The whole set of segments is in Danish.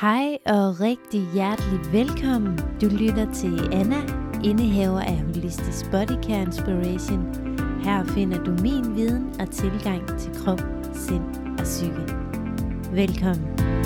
Hej og rigtig hjertelig velkommen. Du lytter til Anna, indehaver af Holistisk Body Care Inspiration. Her finder du min viden og tilgang til krop, sind og psyke. Velkommen.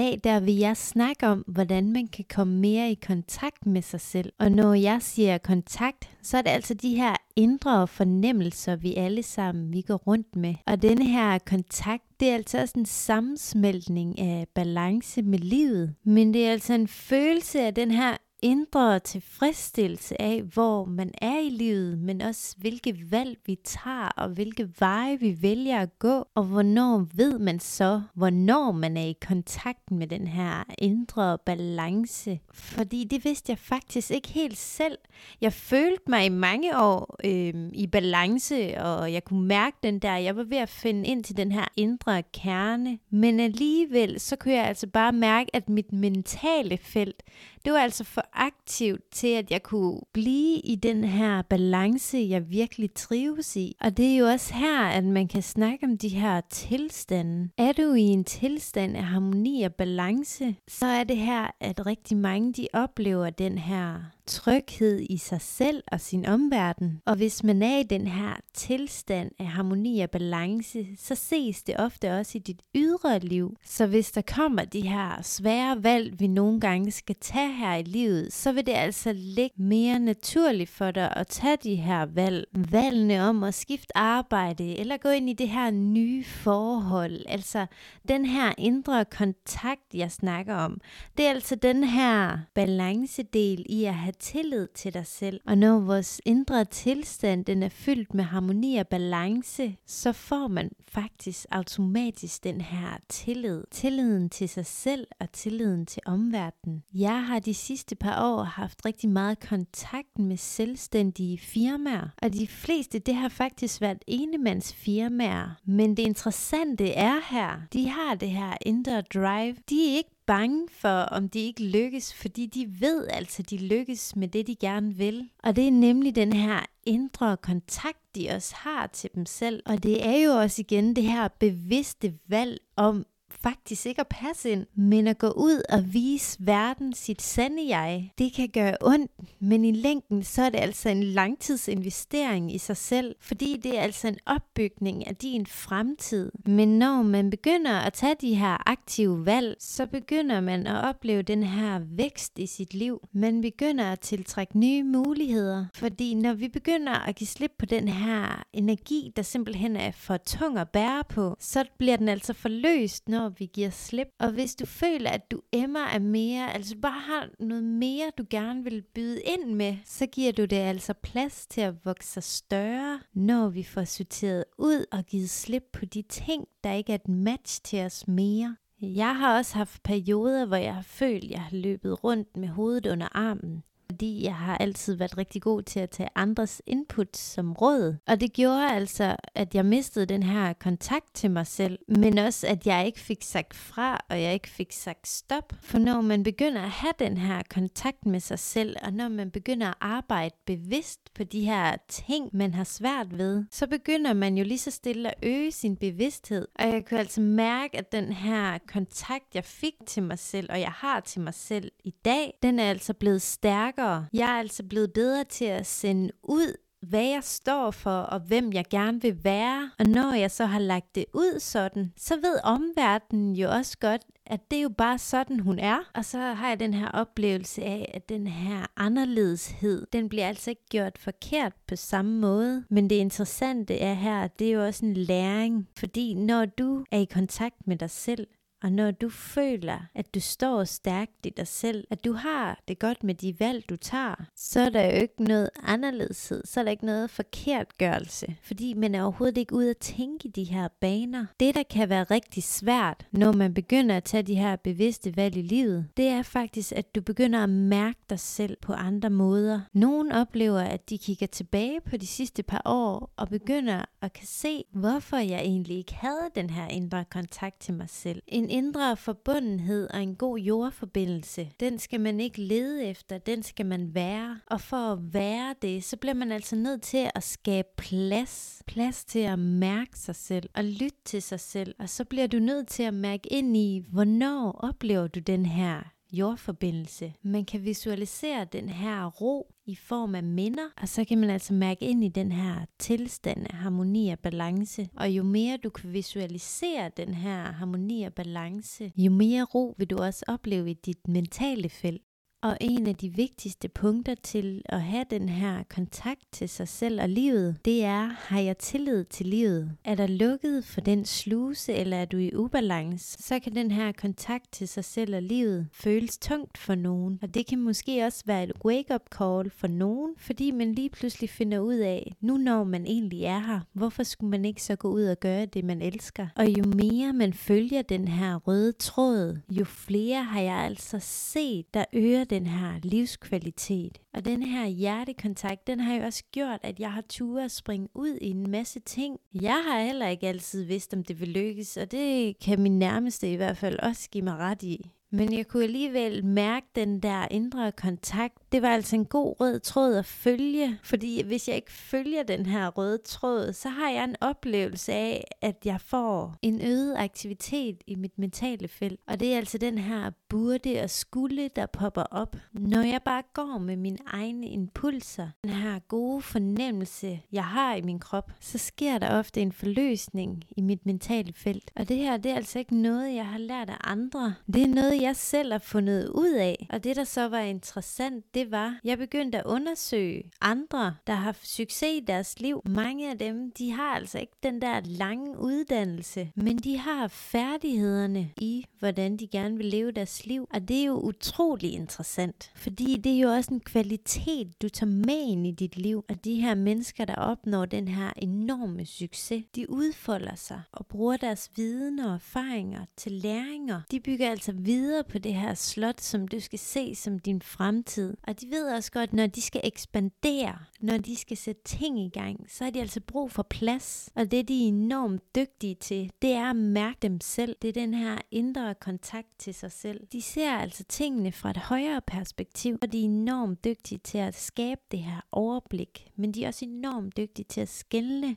Dag der vil jeg snakke om, hvordan man kan komme mere i kontakt med sig selv. Og når jeg siger kontakt, så er det altså de her indre fornemmelser, vi alle sammen vi går rundt med. Og denne her kontakt, det er altså også en sammensmeltning af balance med livet. Men det er altså en følelse af den her indre tilfredsstillelse af, hvor man er i livet, men også hvilke valg vi tager, og hvilke veje vi vælger at gå, og hvornår ved man så, hvornår man er i kontakt med den her indre balance. Fordi det vidste jeg faktisk ikke helt selv. Jeg følte mig i mange år øh, i balance, og jeg kunne mærke den der, jeg var ved at finde ind til den her indre kerne, men alligevel, så kunne jeg altså bare mærke, at mit mentale felt, det var altså for aktivt til, at jeg kunne blive i den her balance, jeg virkelig trives i. Og det er jo også her, at man kan snakke om de her tilstande. Er du i en tilstand af harmoni og balance, så er det her, at rigtig mange de oplever den her tryghed i sig selv og sin omverden. Og hvis man er i den her tilstand af harmoni og balance, så ses det ofte også i dit ydre liv. Så hvis der kommer de her svære valg, vi nogle gange skal tage her i livet, så vil det altså ligge mere naturligt for dig at tage de her valg. Valgene om at skifte arbejde, eller gå ind i det her nye forhold. Altså den her indre kontakt, jeg snakker om. Det er altså den her balancedel i at have tillid til dig selv. Og når vores indre tilstand den er fyldt med harmoni og balance, så får man faktisk automatisk den her tillid. Tilliden til sig selv og tilliden til omverdenen. Jeg har de sidste par år haft rigtig meget kontakt med selvstændige firmaer, og de fleste det har faktisk været enemandsfirmaer. Men det interessante er her, de har det her indre drive. De er ikke bange for, om de ikke lykkes, fordi de ved altså, de lykkes med det, de gerne vil. Og det er nemlig den her indre kontakt, de også har til dem selv. Og det er jo også igen det her bevidste valg om, faktisk ikke at passe ind, men at gå ud og vise verden sit sande jeg. Det kan gøre ondt, men i længden så er det altså en langtidsinvestering i sig selv, fordi det er altså en opbygning af din fremtid. Men når man begynder at tage de her aktive valg, så begynder man at opleve den her vækst i sit liv. Man begynder at tiltrække nye muligheder, fordi når vi begynder at give slip på den her energi, der simpelthen er for tung at bære på, så bliver den altså forløst, når vi giver slip. Og hvis du føler, at du emmer af mere, altså bare har noget mere, du gerne vil byde ind med, så giver du det altså plads til at vokse sig større, når vi får sorteret ud og givet slip på de ting, der ikke er et match til os mere. Jeg har også haft perioder, hvor jeg har følt, at jeg har løbet rundt med hovedet under armen fordi jeg har altid været rigtig god til at tage andres input som råd. Og det gjorde altså, at jeg mistede den her kontakt til mig selv, men også at jeg ikke fik sagt fra, og jeg ikke fik sagt stop. For når man begynder at have den her kontakt med sig selv, og når man begynder at arbejde bevidst på de her ting, man har svært ved, så begynder man jo lige så stille at øge sin bevidsthed. Og jeg kunne altså mærke, at den her kontakt, jeg fik til mig selv, og jeg har til mig selv i dag, den er altså blevet stærkere stærkere. Jeg er altså blevet bedre til at sende ud, hvad jeg står for, og hvem jeg gerne vil være. Og når jeg så har lagt det ud sådan, så ved omverdenen jo også godt, at det er jo bare sådan, hun er. Og så har jeg den her oplevelse af, at den her anderledeshed, den bliver altså ikke gjort forkert på samme måde. Men det interessante er her, det er jo også en læring. Fordi når du er i kontakt med dig selv, og når du føler, at du står stærkt i dig selv, at du har det godt med de valg, du tager, så er der jo ikke noget anderledeshed, så er der ikke noget forkertgørelse, fordi man er overhovedet ikke ude at tænke i de her baner. Det, der kan være rigtig svært, når man begynder at tage de her bevidste valg i livet, det er faktisk, at du begynder at mærke dig selv på andre måder. Nogen oplever, at de kigger tilbage på de sidste par år og begynder at kan se, hvorfor jeg egentlig ikke havde den her indre kontakt til mig selv. En en indre forbundenhed og en god jordforbindelse, den skal man ikke lede efter, den skal man være. Og for at være det, så bliver man altså nødt til at skabe plads. Plads til at mærke sig selv og lytte til sig selv. Og så bliver du nødt til at mærke ind i, hvornår oplever du den her jordforbindelse. Man kan visualisere den her ro i form af minder, og så kan man altså mærke ind i den her tilstand af harmoni og balance. Og jo mere du kan visualisere den her harmoni og balance, jo mere ro vil du også opleve i dit mentale felt. Og en af de vigtigste punkter til at have den her kontakt til sig selv og livet, det er, har jeg tillid til livet? Er der lukket for den sluse, eller er du i ubalance? Så kan den her kontakt til sig selv og livet føles tungt for nogen. Og det kan måske også være et wake-up call for nogen, fordi man lige pludselig finder ud af, nu når man egentlig er her, hvorfor skulle man ikke så gå ud og gøre det, man elsker? Og jo mere man følger den her røde tråd, jo flere har jeg altså set, der øger den her livskvalitet. Og den her hjertekontakt, den har jo også gjort, at jeg har turet at springe ud i en masse ting. Jeg har heller ikke altid vidst, om det vil lykkes, og det kan min nærmeste i hvert fald også give mig ret i. Men jeg kunne alligevel mærke den der indre kontakt. Det var altså en god rød tråd at følge, fordi hvis jeg ikke følger den her røde tråd, så har jeg en oplevelse af, at jeg får en øget aktivitet i mit mentale felt. Og det er altså den her burde og skulle, der popper op. Når jeg bare går med mine egne impulser, den her gode fornemmelse, jeg har i min krop, så sker der ofte en forløsning i mit mentale felt. Og det her, det er altså ikke noget, jeg har lært af andre. Det er noget, jeg selv har fundet ud af. Og det, der så var interessant, det var, jeg begyndte at undersøge andre, der har haft succes i deres liv. Mange af dem, de har altså ikke den der lange uddannelse, men de har færdighederne i, hvordan de gerne vil leve deres liv. Og det er jo utrolig interessant, fordi det er jo også en kvalitet, du tager med ind i dit liv. Og de her mennesker, der opnår den her enorme succes, de udfolder sig og bruger deres viden og erfaringer til læringer. De bygger altså videre videre på det her slot, som du skal se som din fremtid. Og de ved også godt, når de skal ekspandere, når de skal sætte ting i gang, så har de altså brug for plads. Og det, de er enormt dygtige til, det er at mærke dem selv. Det er den her indre kontakt til sig selv. De ser altså tingene fra et højere perspektiv, og de er enormt dygtige til at skabe det her overblik. Men de er også enormt dygtige til at skælne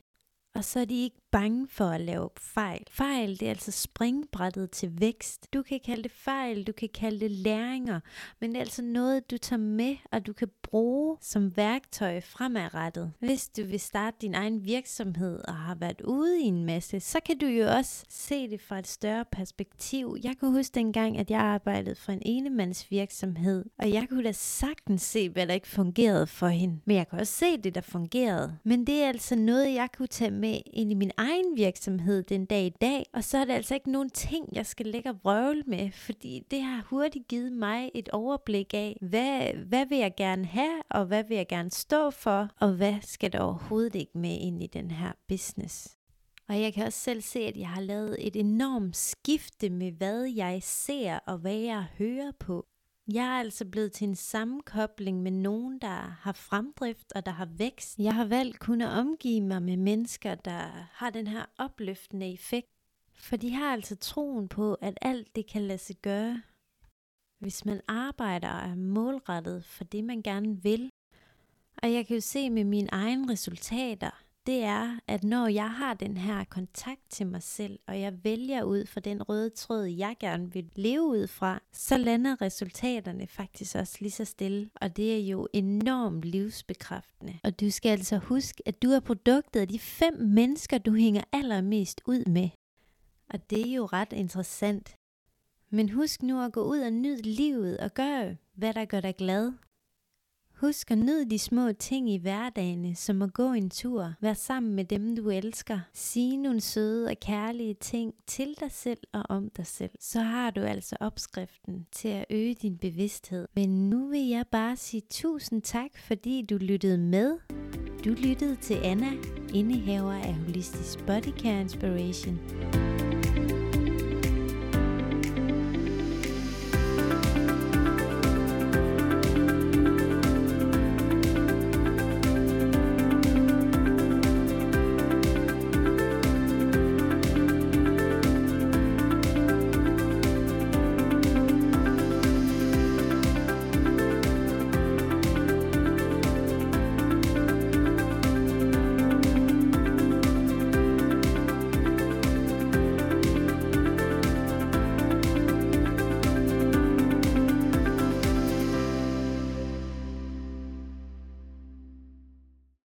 og så er de ikke bange for at lave fejl. Fejl, det er altså springbrættet til vækst. Du kan kalde det fejl, du kan kalde det læringer, men det er altså noget, du tager med, og du kan bruge som værktøj fremadrettet. Hvis du vil starte din egen virksomhed og har været ude i en masse, så kan du jo også se det fra et større perspektiv. Jeg kan huske dengang, at jeg arbejdede for en enemands virksomhed, og jeg kunne da sagtens se, hvad der ikke fungerede for hende. Men jeg kan også se det, der fungerede. Men det er altså noget, jeg kunne tage med ind i min egen virksomhed den dag i dag, og så er det altså ikke nogen ting, jeg skal lægge og vrøvle med, fordi det har hurtigt givet mig et overblik af, hvad, hvad vil jeg gerne have, og hvad vil jeg gerne stå for, og hvad skal der overhovedet ikke med ind i den her business. Og jeg kan også selv se, at jeg har lavet et enormt skifte med, hvad jeg ser og hvad jeg hører på. Jeg er altså blevet til en sammenkobling med nogen, der har fremdrift og der har vækst. Jeg har valgt kun at omgive mig med mennesker, der har den her opløftende effekt. For de har altså troen på, at alt det kan lade sig gøre, hvis man arbejder og er målrettet for det, man gerne vil. Og jeg kan jo se med mine egne resultater, det er, at når jeg har den her kontakt til mig selv, og jeg vælger ud fra den røde tråd, jeg gerne vil leve ud fra, så lander resultaterne faktisk også lige så stille. Og det er jo enormt livsbekræftende. Og du skal altså huske, at du er produktet af de fem mennesker, du hænger allermest ud med. Og det er jo ret interessant. Men husk nu at gå ud og nyde livet og gøre, hvad der gør dig glad. Husk at nyde de små ting i hverdagen, som at gå en tur, være sammen med dem, du elsker, sige nogle søde og kærlige ting til dig selv og om dig selv. Så har du altså opskriften til at øge din bevidsthed. Men nu vil jeg bare sige tusind tak, fordi du lyttede med. Du lyttede til Anna, indehaver af Holistisk Body Care Inspiration.